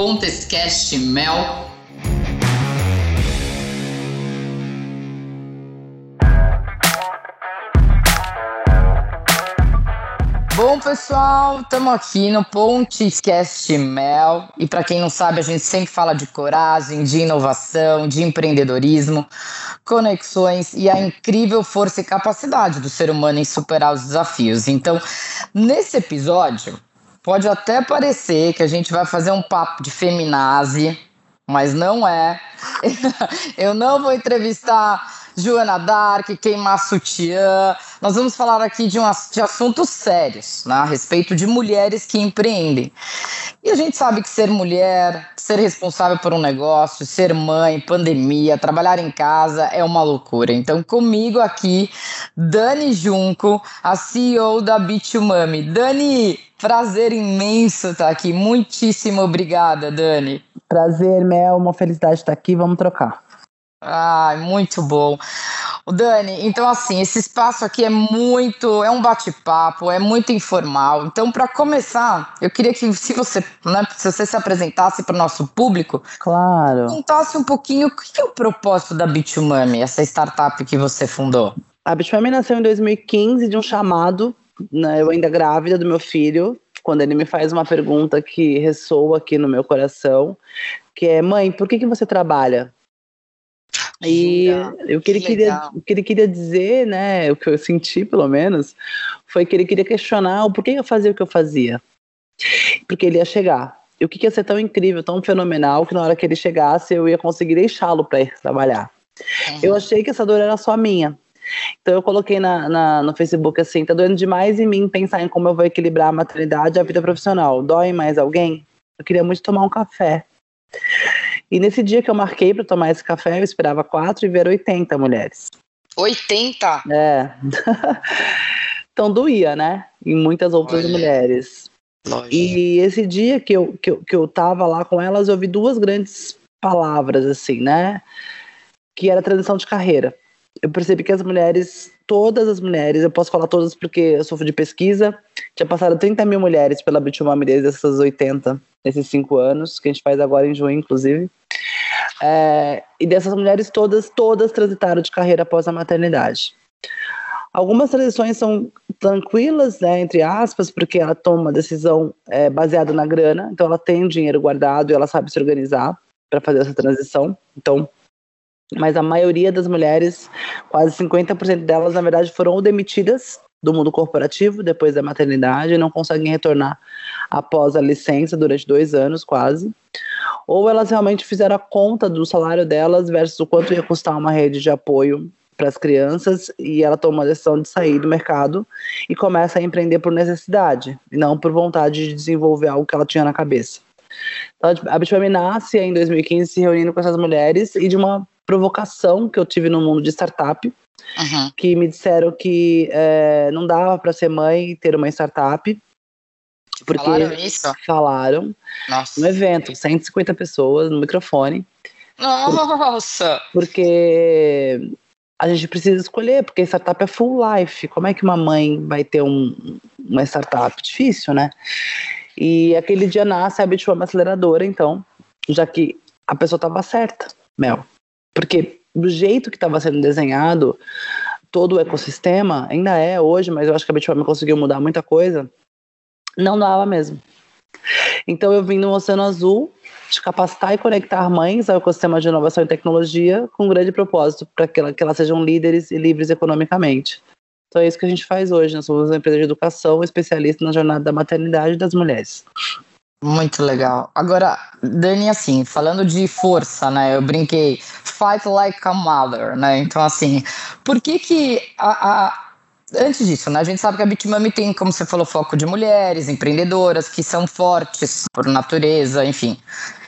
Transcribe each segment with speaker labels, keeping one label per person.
Speaker 1: Mel. Bom, pessoal, estamos aqui no Pontescast Mel. E para quem não sabe, a gente sempre fala de coragem, de inovação, de empreendedorismo, conexões e a incrível força e capacidade do ser humano em superar os desafios. Então, nesse episódio, pode até parecer que a gente vai fazer um papo de feminazi, mas não é. Eu não vou entrevistar Joana Dark, queimar sutiã. Nós vamos falar aqui de, um, de assuntos sérios, né, a respeito de mulheres que empreendem. E a gente sabe que ser mulher, ser responsável por um negócio, ser mãe, pandemia, trabalhar em casa é uma loucura. Então, comigo aqui, Dani Junco, a CEO da Bitumami. Dani, prazer imenso estar aqui. Muitíssimo obrigada, Dani.
Speaker 2: Prazer, Mel. Uma felicidade estar aqui. Vamos trocar.
Speaker 1: Ai, muito bom. O Dani, então assim, esse espaço aqui é muito, é um bate-papo, é muito informal. Então, para começar, eu queria que se você, né, se você se apresentasse para o nosso público,
Speaker 2: claro,
Speaker 1: contasse um pouquinho o que é o propósito da Bitumami, essa startup que você fundou.
Speaker 2: A Bitumami nasceu em 2015 de um chamado, né, eu ainda grávida do meu filho, quando ele me faz uma pergunta que ressoa aqui no meu coração, que é: "Mãe, por que que você trabalha?" E o que ele, queria, o que ele queria dizer, né, o que eu senti pelo menos, foi que ele queria questionar o porquê eu fazia o que eu fazia. Porque ele ia chegar. E o que ia ser tão incrível, tão fenomenal, que na hora que ele chegasse eu ia conseguir deixá-lo para ir trabalhar. Uhum. Eu achei que essa dor era só minha. Então eu coloquei na, na, no Facebook assim, tá doendo demais em mim pensar em como eu vou equilibrar a maternidade e a vida profissional. Dói mais alguém? Eu queria muito tomar um café. E nesse dia que eu marquei para tomar esse café, eu esperava quatro e ver 80 mulheres.
Speaker 1: 80?
Speaker 2: É. então doía, né? E muitas outras Olha. mulheres. Lógico. E esse dia que eu, que, eu, que eu tava lá com elas, eu ouvi duas grandes palavras, assim, né? Que era transição de carreira. Eu percebi que as mulheres, todas as mulheres, eu posso falar todas porque eu sofro de pesquisa, tinha passado 30 mil mulheres pela Bitumami desde essas 80, nesses cinco anos, que a gente faz agora em junho, inclusive. É, e dessas mulheres todas, todas transitaram de carreira após a maternidade. Algumas transições são tranquilas, né, entre aspas, porque ela toma uma decisão é, baseada na grana, então ela tem dinheiro guardado e ela sabe se organizar para fazer essa transição. Então, mas a maioria das mulheres, quase 50% delas, na verdade, foram demitidas do mundo corporativo depois da maternidade e não conseguem retornar após a licença durante dois anos quase, ou elas realmente fizeram a conta do salário delas versus o quanto ia custar uma rede de apoio para as crianças e ela toma a decisão de sair do mercado e começa a empreender por necessidade e não por vontade de desenvolver algo que ela tinha na cabeça. Então, a Bitfame nasce em 2015 se reunindo com essas mulheres e de uma provocação que eu tive no mundo de startup, uhum. que me disseram que é, não dava para ser mãe e ter uma startup,
Speaker 1: porque falaram isso?
Speaker 2: Falaram. Nossa. No evento, 150 pessoas no microfone.
Speaker 1: Nossa!
Speaker 2: Porque a gente precisa escolher, porque startup é full life. Como é que uma mãe vai ter um, uma startup? Difícil, né? E aquele dia nasce a Bitform Aceleradora, então, já que a pessoa estava certa, Mel. Porque do jeito que estava sendo desenhado, todo o ecossistema, ainda é hoje, mas eu acho que a Bitform conseguiu mudar muita coisa não dava mesmo. Então eu vim no Oceano Azul de capacitar e conectar mães ao ecossistema de inovação e tecnologia com um grande propósito para que, que elas sejam líderes e livres economicamente. Então é isso que a gente faz hoje. Nós somos uma empresa de educação especialista na jornada da maternidade das mulheres.
Speaker 1: Muito legal. Agora, Dani, assim, falando de força, né? Eu brinquei, fight like a mother, né? Então, assim, por que que a, a antes disso, né, a gente sabe que a Bitmami tem, como você falou, foco de mulheres, empreendedoras, que são fortes por natureza, enfim.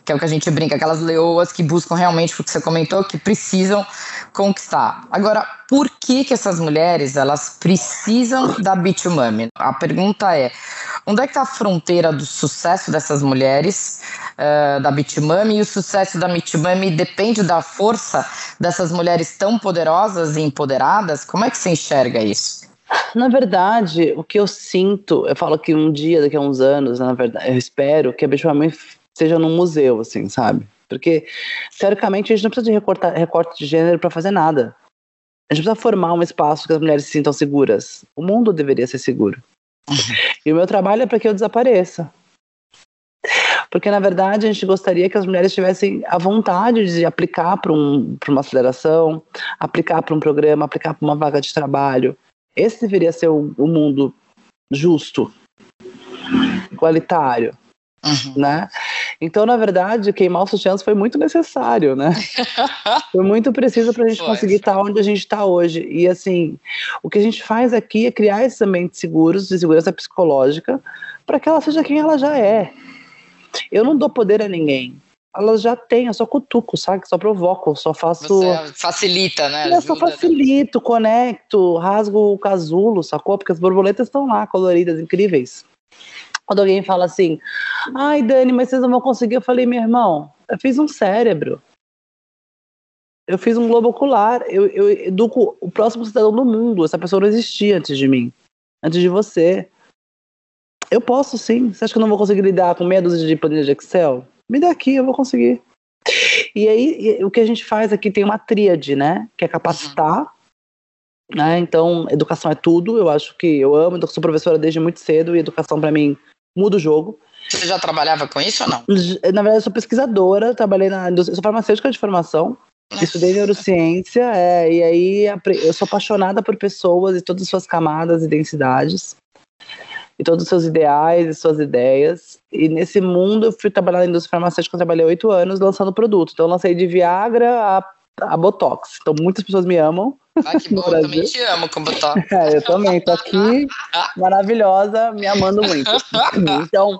Speaker 1: Que é o que a gente brinca, aquelas leoas que buscam realmente o que você comentou, que precisam conquistar. Agora, por que que essas mulheres, elas precisam da Bitmami? A pergunta é, onde é que está a fronteira do sucesso dessas mulheres, uh, da Bitmami, e o sucesso da Bitmami depende da força dessas mulheres tão poderosas e empoderadas? Como é que você enxerga isso?
Speaker 2: Na verdade, o que eu sinto, eu falo que um dia, daqui a uns anos, na verdade, eu espero que a Bitmami seja num museu, assim, sabe? Porque, teoricamente, a gente não precisa de recorte de gênero para fazer nada. A gente precisa formar um espaço que as mulheres se sintam seguras. O mundo deveria ser seguro. Uhum. E o meu trabalho é para que eu desapareça. Porque, na verdade, a gente gostaria que as mulheres tivessem a vontade de aplicar para um, uma aceleração, aplicar para um programa, aplicar para uma vaga de trabalho. Esse deveria ser o, o mundo justo, igualitário. Uhum. Né? Então, na verdade, queimar os sutiãs foi muito necessário, né? foi muito preciso para a gente foi. conseguir estar onde a gente está hoje. E assim, o que a gente faz aqui é criar esses ambientes seguros, de segurança psicológica, para que ela seja quem ela já é. Eu não dou poder a ninguém. Elas já têm, eu só cutuco, sabe? Só provoco, só faço. Você
Speaker 1: facilita, né?
Speaker 2: Eu só facilito, conecto, rasgo o casulo, sacou? Porque as borboletas estão lá, coloridas, incríveis. Quando alguém fala assim, ai Dani, mas vocês não vão conseguir, eu falei, meu irmão, eu fiz um cérebro. Eu fiz um globo ocular, eu, eu educo o próximo cidadão do mundo. Essa pessoa não existia antes de mim, antes de você. Eu posso sim. Você acha que eu não vou conseguir lidar com meia dúzia de planilhas de Excel? Me dá aqui, eu vou conseguir. E aí, o que a gente faz aqui tem uma tríade, né? Que é capacitar. Né? Então, educação é tudo. Eu acho que eu amo, eu sou professora desde muito cedo e educação para mim muda o jogo.
Speaker 1: Você já trabalhava com isso ou não?
Speaker 2: Na verdade, eu sou pesquisadora, trabalhei na eu sou farmacêutica de formação, Nossa. estudei neurociência, é, e aí eu sou apaixonada por pessoas e todas as suas camadas e densidades, e todos os seus ideais e suas ideias. E nesse mundo, eu fui trabalhar na indústria farmacêutica, eu trabalhei oito anos lançando produto. Então, eu lancei de Viagra a, a Botox. Então, muitas pessoas me amam.
Speaker 1: Ah, que bom, eu também te amo com Botox.
Speaker 2: É, eu também, tô aqui, maravilhosa, me amando muito. Então,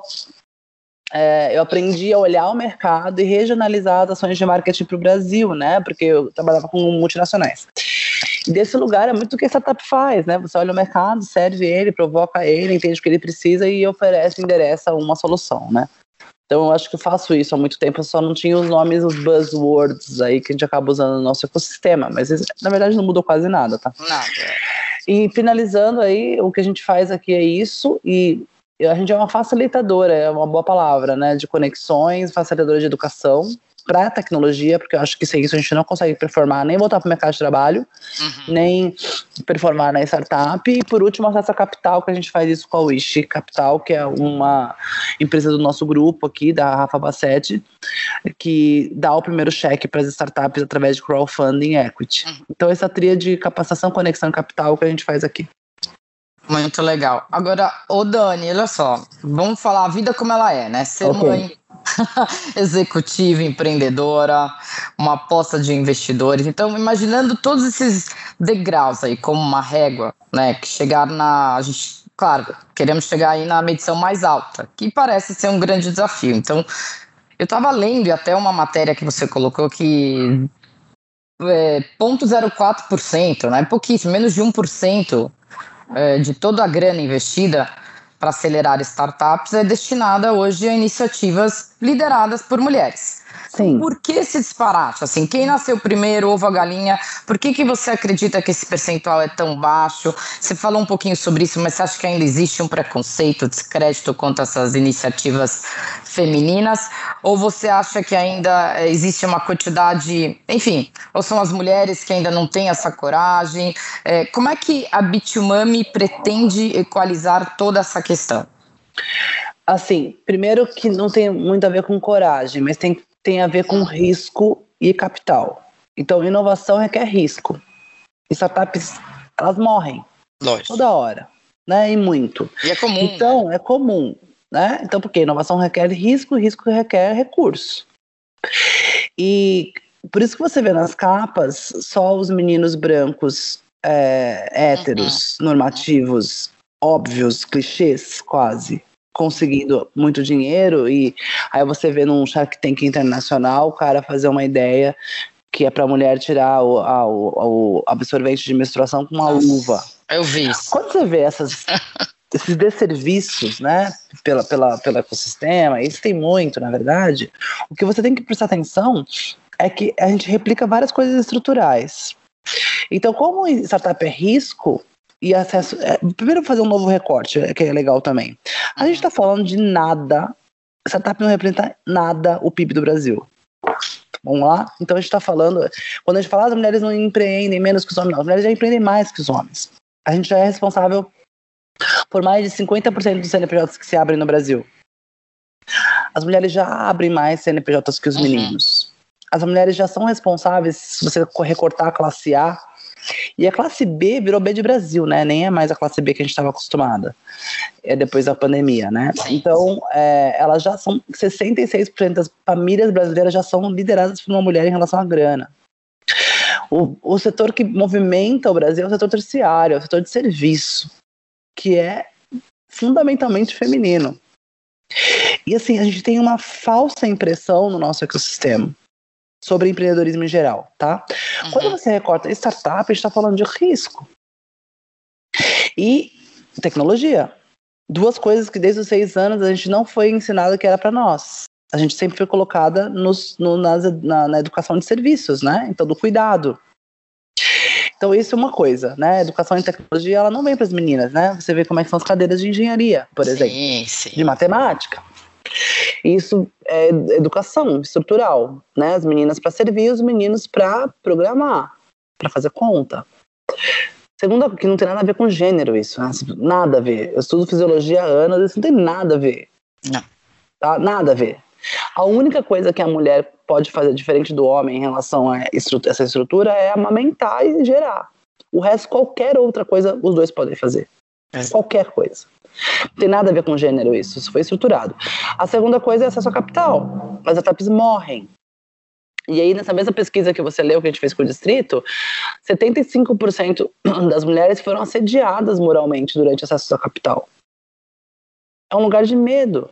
Speaker 2: é, eu aprendi a olhar o mercado e regionalizar as ações de marketing para o Brasil, né? Porque eu trabalhava com multinacionais. E desse lugar é muito o que a startup faz, né? Você olha o mercado, serve ele, provoca ele, entende o que ele precisa e oferece, endereça uma solução, né? Então eu acho que eu faço isso há muito tempo, eu só não tinha os nomes, os buzzwords aí que a gente acaba usando no nosso ecossistema, mas na verdade não mudou quase nada, tá?
Speaker 1: Nada.
Speaker 2: E finalizando aí, o que a gente faz aqui é isso, e a gente é uma facilitadora, é uma boa palavra, né? De conexões, facilitadora de educação para a tecnologia, porque eu acho que sem isso a gente não consegue performar, nem voltar para o mercado de trabalho, uhum. nem performar na startup. E por último, acesso a capital, que a gente faz isso com a Wish Capital, que é uma empresa do nosso grupo aqui, da Rafa Bassetti, que dá o primeiro cheque para as startups através de crowdfunding equity. Uhum. Então, essa tria de capacitação, conexão e capital que a gente faz aqui.
Speaker 1: Muito legal. Agora, ô Dani, olha só, vamos falar a vida como ela é, né? Ser okay. mãe executiva, empreendedora, uma aposta de investidores. Então, imaginando todos esses degraus aí como uma régua, né? Que chegar na. A gente, claro, queremos chegar aí na medição mais alta, que parece ser um grande desafio. Então, eu estava lendo até uma matéria que você colocou que é, 0,04%, né? Pouquíssimo, menos de 1% é, de toda a grana investida para acelerar startups é destinada hoje a iniciativas lideradas por mulheres. Sim. Por que esse disparate? Assim, quem nasceu primeiro, ovo a galinha? Por que, que você acredita que esse percentual é tão baixo? Você falou um pouquinho sobre isso, mas você acha que ainda existe um preconceito, descrédito contra essas iniciativas femininas? Ou você acha que ainda existe uma quantidade, enfim, ou são as mulheres que ainda não têm essa coragem? É, como é que a Bitumami pretende equalizar toda essa questão?
Speaker 2: Assim, primeiro que não tem muito a ver com coragem, mas tem tem a ver com risco e capital. Então, inovação requer risco. E startups, elas morrem.
Speaker 1: Lógico.
Speaker 2: Toda hora, né? E muito.
Speaker 1: E é comum.
Speaker 2: Então, né? é comum, né? Então, porque inovação requer risco, risco requer recurso. E por isso que você vê nas capas só os meninos brancos é, héteros, uhum. normativos, óbvios, clichês, quase conseguindo muito dinheiro e aí você vê num Shark Tank internacional o cara fazer uma ideia que é para a mulher tirar o, a, o, absorvente de menstruação com uma luva.
Speaker 1: Eu vi isso.
Speaker 2: Quando você vê essas, esses desserviços, né, pela, pela, pelo ecossistema, isso tem muito, na verdade, o que você tem que prestar atenção é que a gente replica várias coisas estruturais. Então, como startup é risco, e acesso. É, primeiro, fazer um novo recorte, que é legal também. A gente está falando de nada startup não representa nada o PIB do Brasil. Vamos lá? Então a gente está falando. Quando a gente fala ah, as mulheres não empreendem menos que os homens, não. As mulheres já empreendem mais que os homens. A gente já é responsável por mais de 50% dos CNPJs que se abrem no Brasil. As mulheres já abrem mais CNPJs que os meninos. As mulheres já são responsáveis, se você recortar a classe A, e a classe B virou B de Brasil, né? Nem é mais a classe B que a gente estava acostumada é depois da pandemia, né? Então, é, elas já são 66% das famílias brasileiras já são lideradas por uma mulher em relação à grana. O, o setor que movimenta o Brasil é o setor terciário, é o setor de serviço, que é fundamentalmente feminino. E assim, a gente tem uma falsa impressão no nosso ecossistema sobre empreendedorismo em geral, tá? Uhum. Quando você recorta startup, a gente está falando de risco. E tecnologia. Duas coisas que desde os seis anos a gente não foi ensinado que era para nós. A gente sempre foi colocada nos, no, nas, na, na, educação de serviços, né? Então, do cuidado. Então, isso é uma coisa, né? A educação em tecnologia, ela não vem para as meninas, né? Você vê como é que são as cadeiras de engenharia, por exemplo. Sim, sim. De matemática. Isso é educação estrutural, né? As meninas para servir, os meninos para programar, para fazer conta. Segunda, que não tem nada a ver com gênero isso, né? Nada a ver. Eu estudo fisiologia há anos, isso não tem nada a ver.
Speaker 1: Não.
Speaker 2: Tá? Nada a ver. A única coisa que a mulher pode fazer diferente do homem em relação a essa estrutura é amamentar e gerar. O resto, qualquer outra coisa, os dois podem fazer. É. Qualquer coisa. Não tem nada a ver com gênero isso, isso foi estruturado. A segunda coisa é acesso a capital. As startups morrem. E aí, nessa mesma pesquisa que você leu, que a gente fez com o distrito, 75% das mulheres foram assediadas moralmente durante o acesso a capital. É um lugar de medo.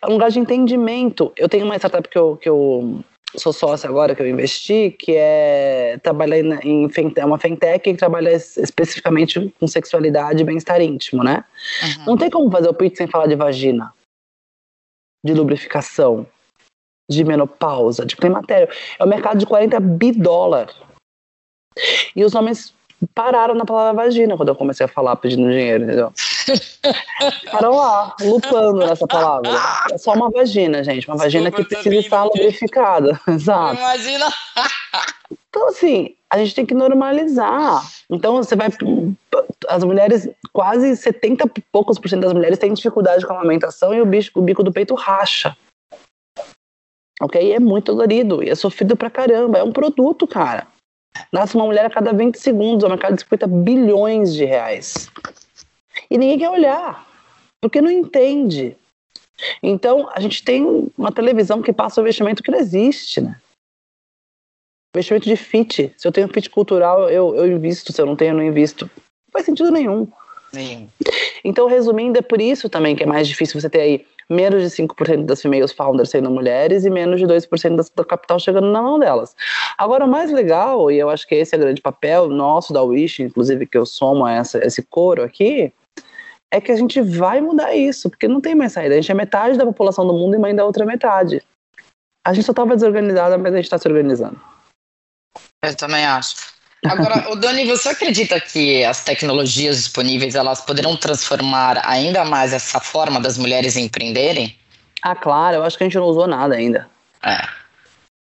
Speaker 2: É um lugar de entendimento. Eu tenho uma startup que eu, que eu sou sócia agora, que eu investi, que é trabalhar em, é uma fintech que trabalha especificamente com sexualidade e bem-estar íntimo, né? Uhum. Não tem como fazer o pitch sem falar de vagina, de lubrificação, de menopausa, de climatério. É um mercado de 40 bi dólar. E os homens pararam na palavra vagina quando eu comecei a falar pedindo dinheiro, entendeu? Ficaram lá, lupando nessa palavra. É só uma vagina, gente. Uma vagina que precisa estar lubrificada. Exato.
Speaker 1: Imagina.
Speaker 2: Então, assim, a gente tem que normalizar. Então, você vai. As mulheres, quase 70 e poucos por cento das mulheres têm dificuldade com a amamentação e o, bicho, o bico do peito racha. Ok? É muito dolorido e é sofrido pra caramba. É um produto, cara. Nasce uma mulher a cada 20 segundos, é um mercado de 50 bilhões de reais. E ninguém quer olhar, porque não entende. Então, a gente tem uma televisão que passa o investimento que não existe, né? Investimento de fit. Se eu tenho fit cultural, eu, eu invisto. Se eu não tenho, eu não invisto. Não faz sentido nenhum.
Speaker 1: Sim.
Speaker 2: Então, resumindo, é por isso também que é mais difícil você ter aí menos de 5% das females founders sendo mulheres e menos de 2% do capital chegando na mão delas. Agora, o mais legal, e eu acho que esse é o grande papel nosso da Wish, inclusive que eu somo a essa, esse coro aqui, é que a gente vai mudar isso, porque não tem mais saída. A gente é metade da população do mundo e mãe da outra metade. A gente só estava desorganizada, mas a gente está se organizando.
Speaker 1: Eu também acho. Agora, o Dani, você acredita que as tecnologias disponíveis elas poderão transformar ainda mais essa forma das mulheres empreenderem?
Speaker 2: Ah, claro, eu acho que a gente não usou nada ainda.
Speaker 1: É.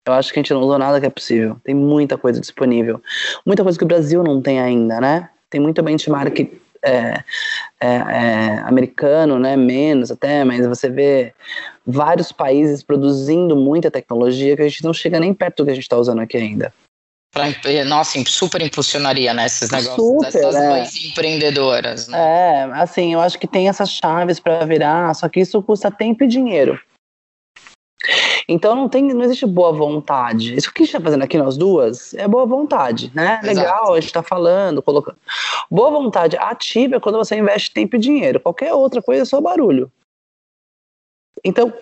Speaker 2: Eu acho que a gente não usou nada que é possível. Tem muita coisa disponível. Muita coisa que o Brasil não tem ainda, né? Tem muito benchmark é, é, é, americano, né? Menos até, mas você vê vários países produzindo muita tecnologia que a gente não chega nem perto do que a gente está usando aqui ainda.
Speaker 1: Nossa, super impulsionaria né, esses negócios super, dessas é. mães empreendedoras. Né?
Speaker 2: É, assim, eu acho que tem essas chaves para virar, só que isso custa tempo e dinheiro. Então não tem, não existe boa vontade. Isso que a gente está fazendo aqui nós duas é boa vontade, né? Exato. Legal, a gente está falando, colocando. Boa vontade ativa é quando você investe tempo e dinheiro. Qualquer outra coisa é só barulho. Então,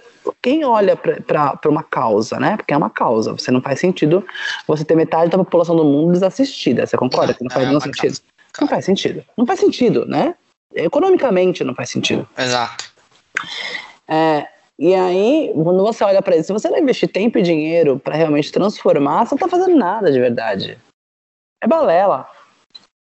Speaker 2: quem olha para uma causa, né? Porque é uma causa, você não faz sentido você ter metade da população do mundo desassistida. Você concorda que não faz é nenhum sentido? Causa. Não faz sentido. Não faz sentido, né? Economicamente não faz sentido.
Speaker 1: Exato.
Speaker 2: É, e aí, quando você olha para isso, se você não investir tempo e dinheiro para realmente transformar, você não tá fazendo nada de verdade. É balela.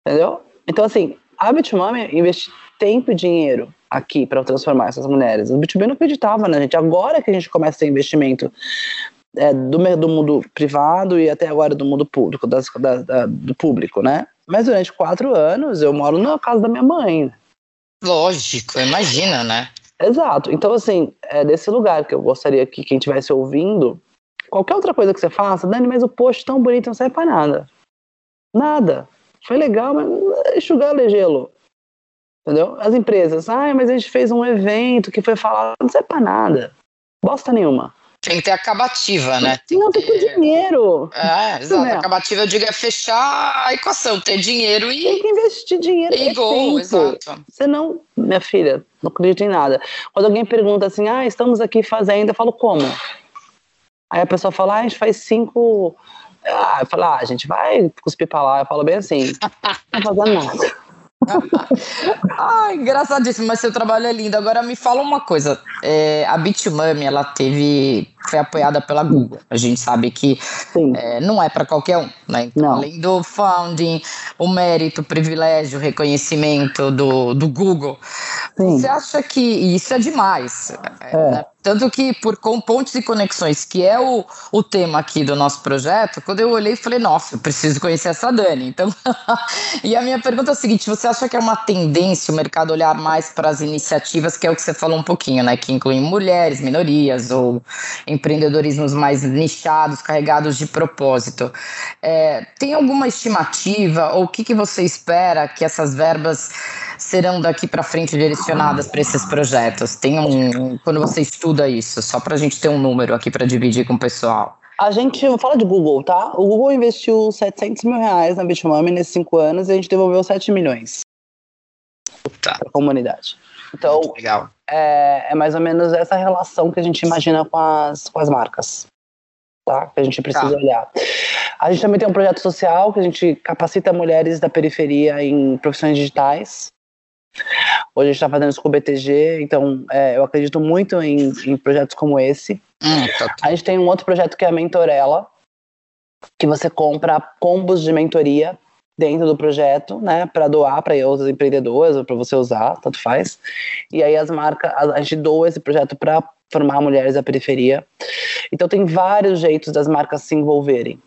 Speaker 2: Entendeu? Então, assim, a Bitmami investir tempo e dinheiro aqui para transformar essas mulheres. O B2B não acreditava na gente. Agora que a gente começa a ter investimento é, do, do mundo privado e até agora do mundo público, das, da, da, do público, né? Mas durante quatro anos eu moro na casa da minha mãe.
Speaker 1: Lógico, imagina, né?
Speaker 2: Exato. Então, assim, é desse lugar que eu gostaria que quem estivesse ouvindo, qualquer outra coisa que você faça, Dani, mas o post tão bonito não serve pra nada. Nada. Foi legal, mas enxugar gelo. Entendeu? As empresas, ah, mas a gente fez um evento que foi falado, não serve pra nada. Bosta nenhuma.
Speaker 1: Tem que ter acabativa, né?
Speaker 2: Sim, não tem que ter dinheiro.
Speaker 1: É, exato. Né? Acabativa, eu digo, é fechar a equação, ter dinheiro e.
Speaker 2: Tem que investir dinheiro e gol, exato. Você não, minha filha, não acredita em nada. Quando alguém pergunta assim, ah, estamos aqui fazendo, eu falo, como? Aí a pessoa fala, ah, a gente faz cinco. Ah, eu falo, ah, a gente vai cuspir pra lá. Eu falo bem assim, não fazendo nada.
Speaker 1: Ah, engraçadíssimo, mas seu trabalho é lindo. Agora me fala uma coisa. É, a Bitmami, ela teve. Foi apoiada pela Google. A gente sabe que é, não é para qualquer um, né? Então, além do funding, o mérito, o privilégio, o reconhecimento do, do Google. Sim. Você acha que isso é demais? É. Né? Tanto que por com pontes e conexões, que é o, o tema aqui do nosso projeto, quando eu olhei, falei, nossa, eu preciso conhecer essa Dani. Então, e a minha pergunta é a seguinte: você acha que é uma tendência o mercado olhar mais para as iniciativas, que é o que você falou um pouquinho, né? Que incluem mulheres, minorias ou empreendedorismos mais nichados, carregados de propósito. É, tem alguma estimativa ou o que, que você espera que essas verbas serão daqui para frente direcionadas para esses projetos? Tem um. Quando você estuda isso, só para a gente ter um número aqui para dividir com o pessoal.
Speaker 2: A gente fala de Google, tá? O Google investiu 700 mil reais na Bitmami nesses cinco anos e a gente devolveu 7 milhões tá. para a comunidade. Então, legal. É, é, mais ou menos essa relação que a gente imagina com as, com as marcas, tá? Que a gente precisa tá. olhar. A gente também tem um projeto social que a gente capacita mulheres da periferia em profissões digitais. Hoje a gente está fazendo isso com o BTG, então é, eu acredito muito em, em projetos como esse. Hum, tá. A gente tem um outro projeto que é a Mentorela, que você compra combos de mentoria dentro do projeto, né, para doar para outras empreendedoras ou para você usar, tanto faz. E aí as marcas, a, a gente doa esse projeto para formar mulheres da periferia. Então tem vários jeitos das marcas se envolverem.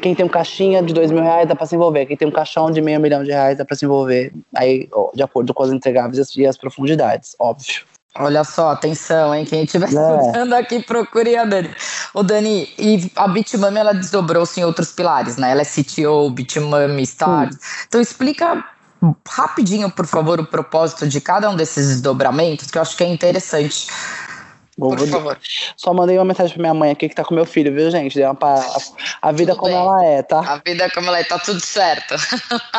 Speaker 2: Quem tem um caixinha de dois mil reais dá para se envolver. Quem tem um caixão de meio milhão de reais dá para se envolver. Aí, de acordo com as entregáveis e as profundidades, óbvio.
Speaker 1: Olha só, atenção, hein? Quem estiver é. estudando aqui, procure a Dani. O Dani, e a Bitmami, ela desdobrou-se em outros pilares, né? Ela é CTO, Bitmami, Start. Hum. Então explica rapidinho, por favor, o propósito de cada um desses desdobramentos, que eu acho que é interessante
Speaker 2: por favor. Só mandei uma mensagem pra minha mãe aqui que tá com meu filho, viu, gente? Deu uma pa... A vida tudo como bem. ela é, tá?
Speaker 1: A vida como ela é, tá tudo certo.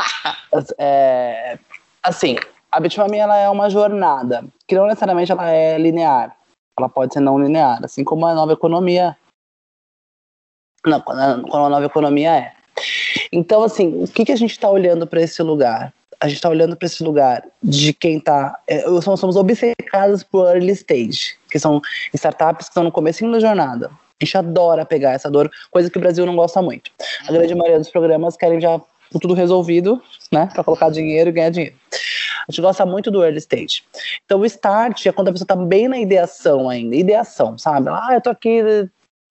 Speaker 2: é, assim, a Bitmami ela é uma jornada, que não necessariamente ela é linear. Ela pode ser não linear, assim como a nova economia. Não, quando a nova economia é. Então, assim, o que, que a gente está olhando para esse lugar? a gente está olhando para esse lugar de quem está. É, somos, somos obcecados por early stage, que são startups que estão no começo da jornada. A gente adora pegar essa dor, coisa que o Brasil não gosta muito. A grande maioria dos programas querem já tudo resolvido, né, para colocar dinheiro e ganhar dinheiro. A gente gosta muito do early stage. Então, o start é quando a pessoa está bem na ideação ainda, ideação, sabe? Ah, eu tô aqui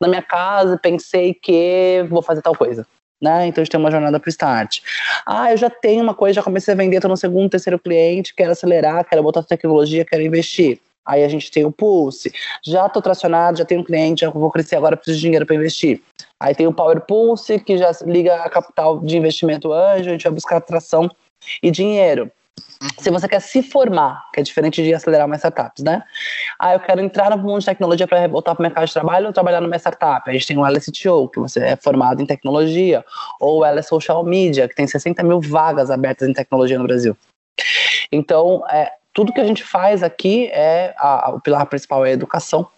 Speaker 2: na minha casa, pensei que vou fazer tal coisa né? Então a gente tem uma jornada para o start. Ah, eu já tenho uma coisa, já comecei a vender, estou no segundo, terceiro cliente, quero acelerar, quero botar tecnologia, quero investir. Aí a gente tem o Pulse. Já estou tracionado, já tenho um cliente, já vou crescer agora, preciso de dinheiro para investir. Aí tem o Power Pulse, que já liga a capital de investimento anjo, a gente vai buscar atração e dinheiro. Se você quer se formar, que é diferente de acelerar uma startups, né? Ah, eu quero entrar no mundo de tecnologia para voltar para o mercado de trabalho ou trabalhar numa startup. A gente tem o LSTO, que você é formado em tecnologia, ou o LS Social Media, que tem 60 mil vagas abertas em tecnologia no Brasil. Então, é, tudo que a gente faz aqui é a, o pilar principal é a educação.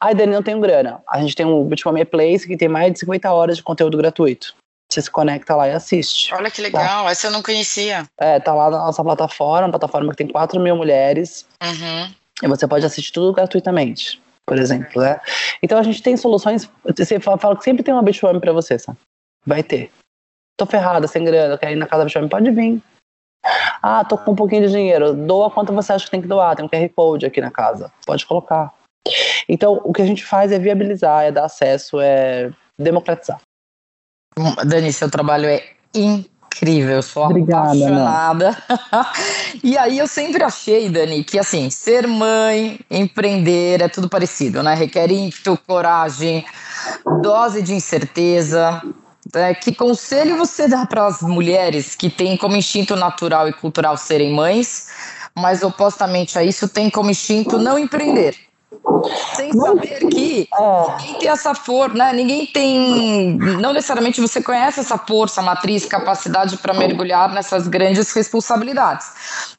Speaker 2: Ah, Dani, não tenho grana. A gente tem o Bitcoin Place, que tem mais de 50 horas de conteúdo gratuito. Você se conecta lá e assiste.
Speaker 1: Olha que legal, tá? essa eu não conhecia.
Speaker 2: É, tá lá na nossa plataforma, uma plataforma que tem 4 mil mulheres.
Speaker 1: Uhum.
Speaker 2: E você pode assistir tudo gratuitamente, por exemplo, né? Então a gente tem soluções. Você fala que sempre tem uma Bitwarm pra você, sabe? Vai ter. Tô ferrada, sem grana, quero ir na casa da Bitwarm, pode vir. Ah, tô com um pouquinho de dinheiro. Doa quanto você acha que tem que doar. Tem um QR Code aqui na casa. Pode colocar. Então, o que a gente faz é viabilizar, é dar acesso, é democratizar.
Speaker 1: Dani, seu trabalho é incrível, eu sou Obrigada, apaixonada. e aí eu sempre achei, Dani, que assim, ser mãe, empreender é tudo parecido, né? Requer ímpeto, coragem, dose de incerteza. É, que conselho você dá para as mulheres que têm como instinto natural e cultural serem mães, mas opostamente a isso têm como instinto não empreender? Sem saber que é. ninguém tem essa força, né? Ninguém tem. Não necessariamente você conhece essa força, matriz, capacidade para mergulhar nessas grandes responsabilidades.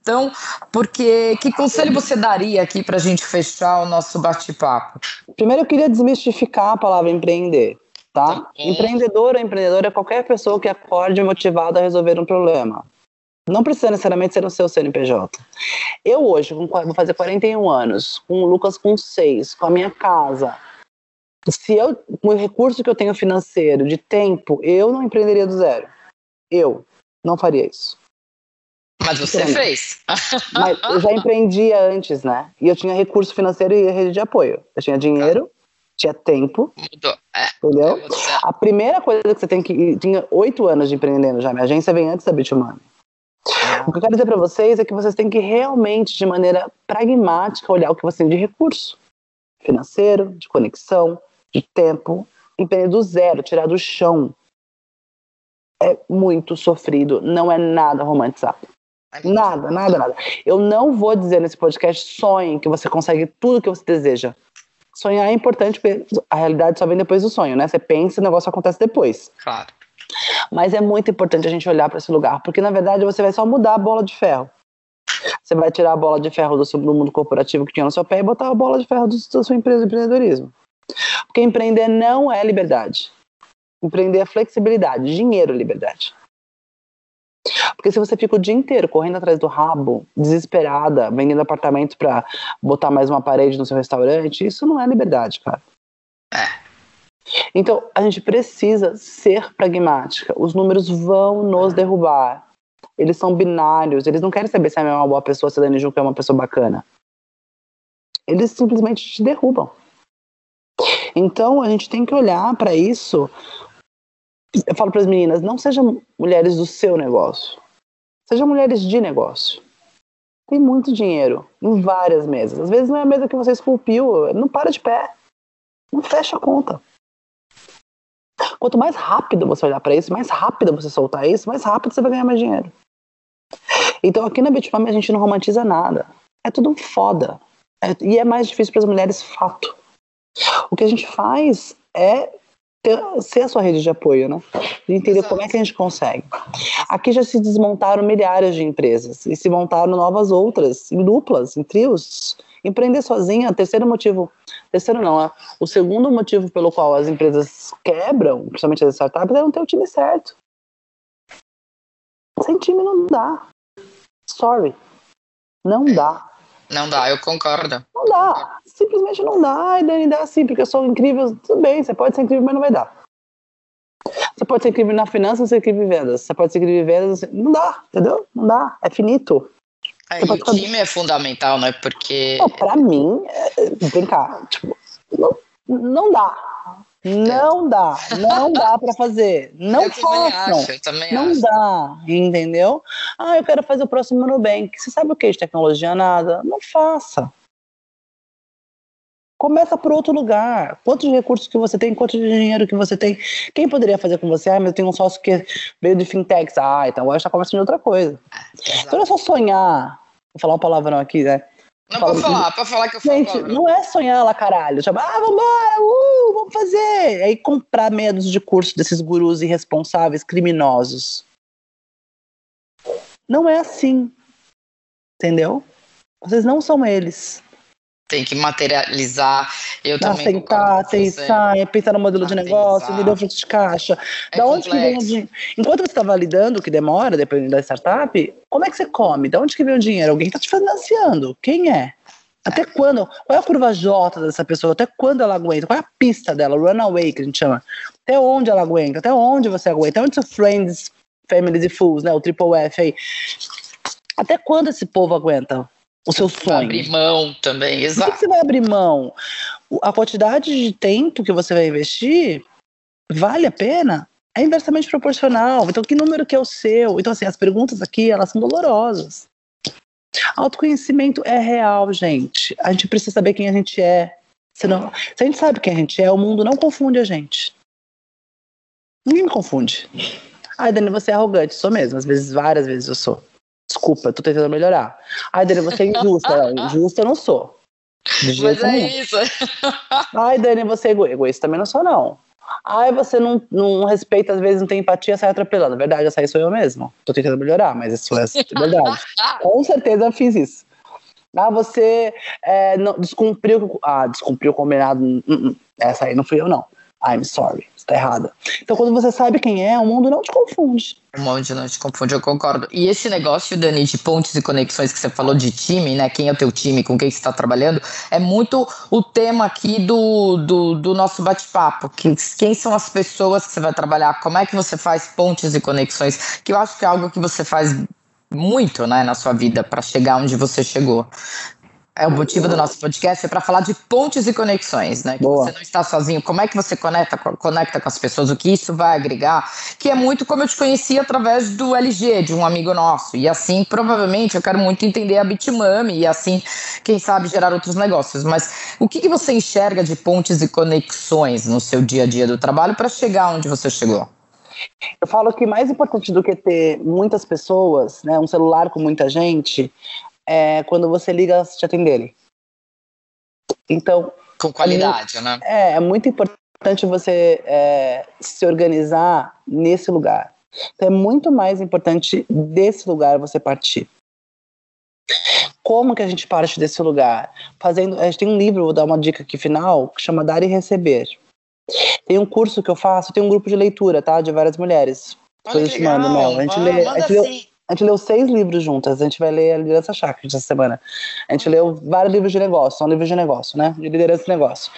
Speaker 1: Então, porque que conselho você daria aqui para a gente fechar o nosso bate-papo?
Speaker 2: Primeiro, eu queria desmistificar a palavra empreender. Tá? Empreendedor ou empreendedora é qualquer pessoa que acorde motivada a resolver um problema. Não precisa necessariamente ser o seu CNPJ. Eu hoje, vou fazer 41 anos, com o Lucas com 6, com a minha casa. Se eu, com o recurso que eu tenho financeiro, de tempo, eu não empreenderia do zero. Eu não faria isso.
Speaker 1: Mas você fez.
Speaker 2: Mas eu já empreendia antes, né? E eu tinha recurso financeiro e rede de apoio. Eu tinha dinheiro, tinha tempo. Mudou. É, entendeu? A primeira coisa que você tem que. Tinha oito anos de empreendendo já. Minha agência vem antes da Bitmani. O que eu quero dizer para vocês é que vocês têm que realmente, de maneira pragmática, olhar o que você tem de recurso financeiro, de conexão, de tempo, empreender do zero, tirar do chão. É muito sofrido, não é nada romantizado. Nada, nada, nada. Eu não vou dizer nesse podcast sonhe que você consegue tudo que você deseja. Sonhar é importante porque a realidade só vem depois do sonho, né? Você pensa e o negócio acontece depois.
Speaker 1: Claro.
Speaker 2: Mas é muito importante a gente olhar para esse lugar, porque na verdade você vai só mudar a bola de ferro. Você vai tirar a bola de ferro do, seu, do mundo corporativo que tinha no seu pé e botar a bola de ferro do, da sua empresa de empreendedorismo. Porque empreender não é liberdade. Empreender é flexibilidade, dinheiro é liberdade. Porque se você fica o dia inteiro correndo atrás do rabo, desesperada, vendendo apartamento para botar mais uma parede no seu restaurante, isso não é liberdade, cara.
Speaker 1: É.
Speaker 2: Então, a gente precisa ser pragmática. Os números vão nos derrubar. Eles são binários, eles não querem saber se a é uma boa pessoa, se a Dani Juca é uma pessoa bacana. Eles simplesmente te derrubam. Então, a gente tem que olhar para isso. Eu falo para as meninas: não sejam mulheres do seu negócio, sejam mulheres de negócio. Tem muito dinheiro em várias mesas. Às vezes não é a mesa que você esculpiu, não para de pé. Não fecha a conta. Quanto mais rápido você olhar para isso, mais rápido você soltar isso, mais rápido você vai ganhar mais dinheiro. Então aqui na Bitfarm a gente não romantiza nada. É tudo foda. É, e é mais difícil para as mulheres, fato. O que a gente faz é ter, ser a sua rede de apoio, né? De entender Exato. como é que a gente consegue. Aqui já se desmontaram milhares de empresas e se montaram novas outras, em duplas, em trios. Empreender sozinha, terceiro motivo Terceiro não, é o segundo motivo pelo qual as empresas quebram, principalmente as startups, é não ter o time certo. Sem time não dá. Sorry. Não dá.
Speaker 1: Não dá, eu concordo.
Speaker 2: Não dá. Simplesmente não dá. E Dani dá assim, porque eu sou incrível. Tudo bem, você pode ser incrível, mas não vai dar. Você pode ser incrível na finança, você incrível em vendas. Você pode ser incrível em vendas. Não dá, entendeu? Não dá. É finito.
Speaker 1: É, e o time é fundamental, né? Porque.
Speaker 2: Não, pra mim, é, vem cá, tipo, não, não dá. Não dá, não dá para fazer. Não eu façam. Acho, não acho. dá, entendeu? Ah, eu quero fazer o próximo Nubank. Você sabe o que de tecnologia? Nada. Não faça. Começa por outro lugar. Quantos recursos que você tem, quanto dinheiro que você tem. Quem poderia fazer com você? Ah, mas eu tenho um sócio que veio de fintechs. Ah, então agora está conversando de outra coisa. É, então é só sonhar. Vou falar uma palavrão aqui, né?
Speaker 1: Não pode falar, pode falar que eu falo.
Speaker 2: Gente, não é sonhar lá, caralho. Chama, ah, vambora, uh, vamos fazer. Aí comprar medos de curso desses gurus irresponsáveis, criminosos. Não é assim. Entendeu? Vocês não são eles
Speaker 1: tem que materializar. Eu também.
Speaker 2: Aceitar, pensar, é pensar no modelo de negócio, entender o fluxo de caixa. É da onde que vem o dinheiro? Enquanto você está validando, que demora, dependendo da startup, como é que você come? Da onde que vem o dinheiro? Alguém está te financiando. Quem é? Até é. quando? Qual é a curva J dessa pessoa? Até quando ela aguenta? Qual é a pista dela? Runaway, que a gente chama. Até onde ela aguenta? Até onde você aguenta? Até onde seu friends, families e fools, né? O triple F aí Até quando esse povo aguenta o seu sonho?
Speaker 1: Abrir mão também, exato.
Speaker 2: Por que você vai abrir mão? A quantidade de tempo que você vai investir vale a pena? É inversamente proporcional. Então, que número que é o seu? Então, assim, as perguntas aqui, elas são dolorosas. Autoconhecimento é real, gente. A gente precisa saber quem a gente é. Senão, se a gente sabe quem a gente é, o mundo não confunde a gente. Ninguém me confunde. Ai, Dani, você é arrogante. Sou mesmo. Às vezes, várias vezes eu sou. Desculpa, eu tô tentando melhorar. Ai, Dani, você é injusta. injusta eu não sou.
Speaker 1: De Mas é isso.
Speaker 2: Ai, Dani, você é egoísta. Também não sou, não. Ai, você não, não respeita, às vezes não tem empatia, sai atropelando. Verdade, essa aí sou eu mesmo. Tô tentando melhorar, mas isso é verdade. Com certeza eu fiz isso. Ah, você é, não, descumpriu. Ah, descumpriu o combinado. Hum, hum. Essa aí não fui eu, não. I'm sorry, está errada. Então, quando você sabe quem é, o mundo não te confunde.
Speaker 1: O mundo não te confunde, eu concordo. E esse negócio, Dani, de pontes e conexões que você falou de time, né? Quem é o teu time, com quem você está trabalhando, é muito o tema aqui do, do, do nosso bate-papo. Que, quem são as pessoas que você vai trabalhar, como é que você faz pontes e conexões, que eu acho que é algo que você faz muito né, na sua vida para chegar onde você chegou é o motivo do nosso podcast, é para falar de pontes e conexões, né? Que Boa. você não está sozinho, como é que você conecta, conecta com as pessoas, o que isso vai agregar, que é muito como eu te conheci através do LG, de um amigo nosso. E assim, provavelmente, eu quero muito entender a Bitmami e assim, quem sabe, gerar outros negócios. Mas o que, que você enxerga de pontes e conexões no seu dia a dia do trabalho para chegar onde você chegou?
Speaker 2: Eu falo que mais importante do que ter muitas pessoas, né, um celular com muita gente, é quando você liga te atenderem. Então.
Speaker 1: Com qualidade,
Speaker 2: é,
Speaker 1: né?
Speaker 2: É, é muito importante você é, se organizar nesse lugar. Então é muito mais importante desse lugar você partir. Como que a gente parte desse lugar? Fazendo, a gente tem um livro, vou dar uma dica aqui final, que chama Dar e Receber. Tem um curso que eu faço, tem um grupo de leitura, tá? De várias mulheres.
Speaker 1: Olha que legal. Mel.
Speaker 2: A gente lê, a gente lê, a gente leu seis livros juntas. A gente vai ler a liderança chakra essa semana. A gente leu vários livros de negócio, são livros de negócio, né? De liderança de negócio.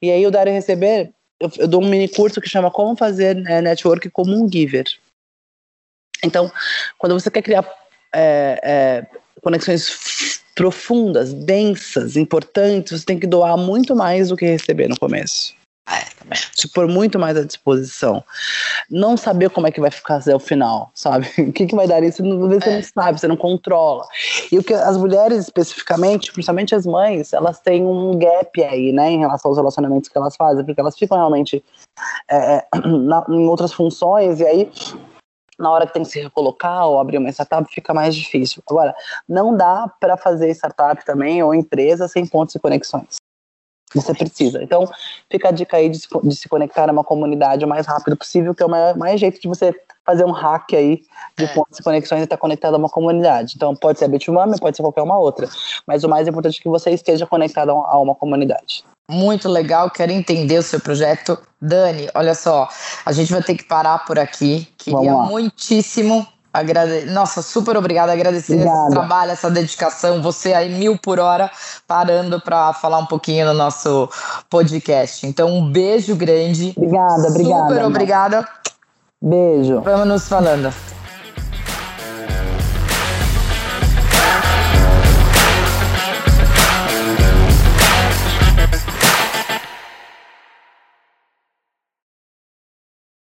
Speaker 2: E aí o Dar e Receber, eu, eu dou um mini curso que chama Como Fazer né, Network como um Giver. Então, quando você quer criar é, é, conexões profundas, densas, importantes, você tem que doar muito mais do que receber no começo. É, se pôr muito mais à disposição. Não saber como é que vai ficar até o final, sabe? O que, que vai dar isso, você é. não sabe, você não controla. E o que as mulheres, especificamente, principalmente as mães, elas têm um gap aí, né, em relação aos relacionamentos que elas fazem, porque elas ficam realmente é, é na, em outras funções, e aí na hora que tem que se recolocar ou abrir uma startup fica mais difícil. Agora, não dá para fazer startup também ou empresa sem pontos e conexões. Você precisa. Então, fica a dica aí de se, de se conectar a uma comunidade o mais rápido possível, que é o maior, mais jeito de você fazer um hack aí de é. pontos de conexões e estar conectado a uma comunidade. Então, pode ser a Bitmami, pode ser qualquer uma outra. Mas o mais importante é que você esteja conectado a uma comunidade.
Speaker 1: Muito legal, quero entender o seu projeto. Dani, olha só, a gente vai ter que parar por aqui. Queria muitíssimo Agrade... Nossa, super obrigada, agradecer Obrigada. esse trabalho, essa dedicação, você aí mil por hora parando para falar um pouquinho no nosso podcast. Então, um beijo grande.
Speaker 2: Obrigada, obrigada.
Speaker 1: Super obrigada.
Speaker 2: Beijo.
Speaker 1: Vamos nos falando.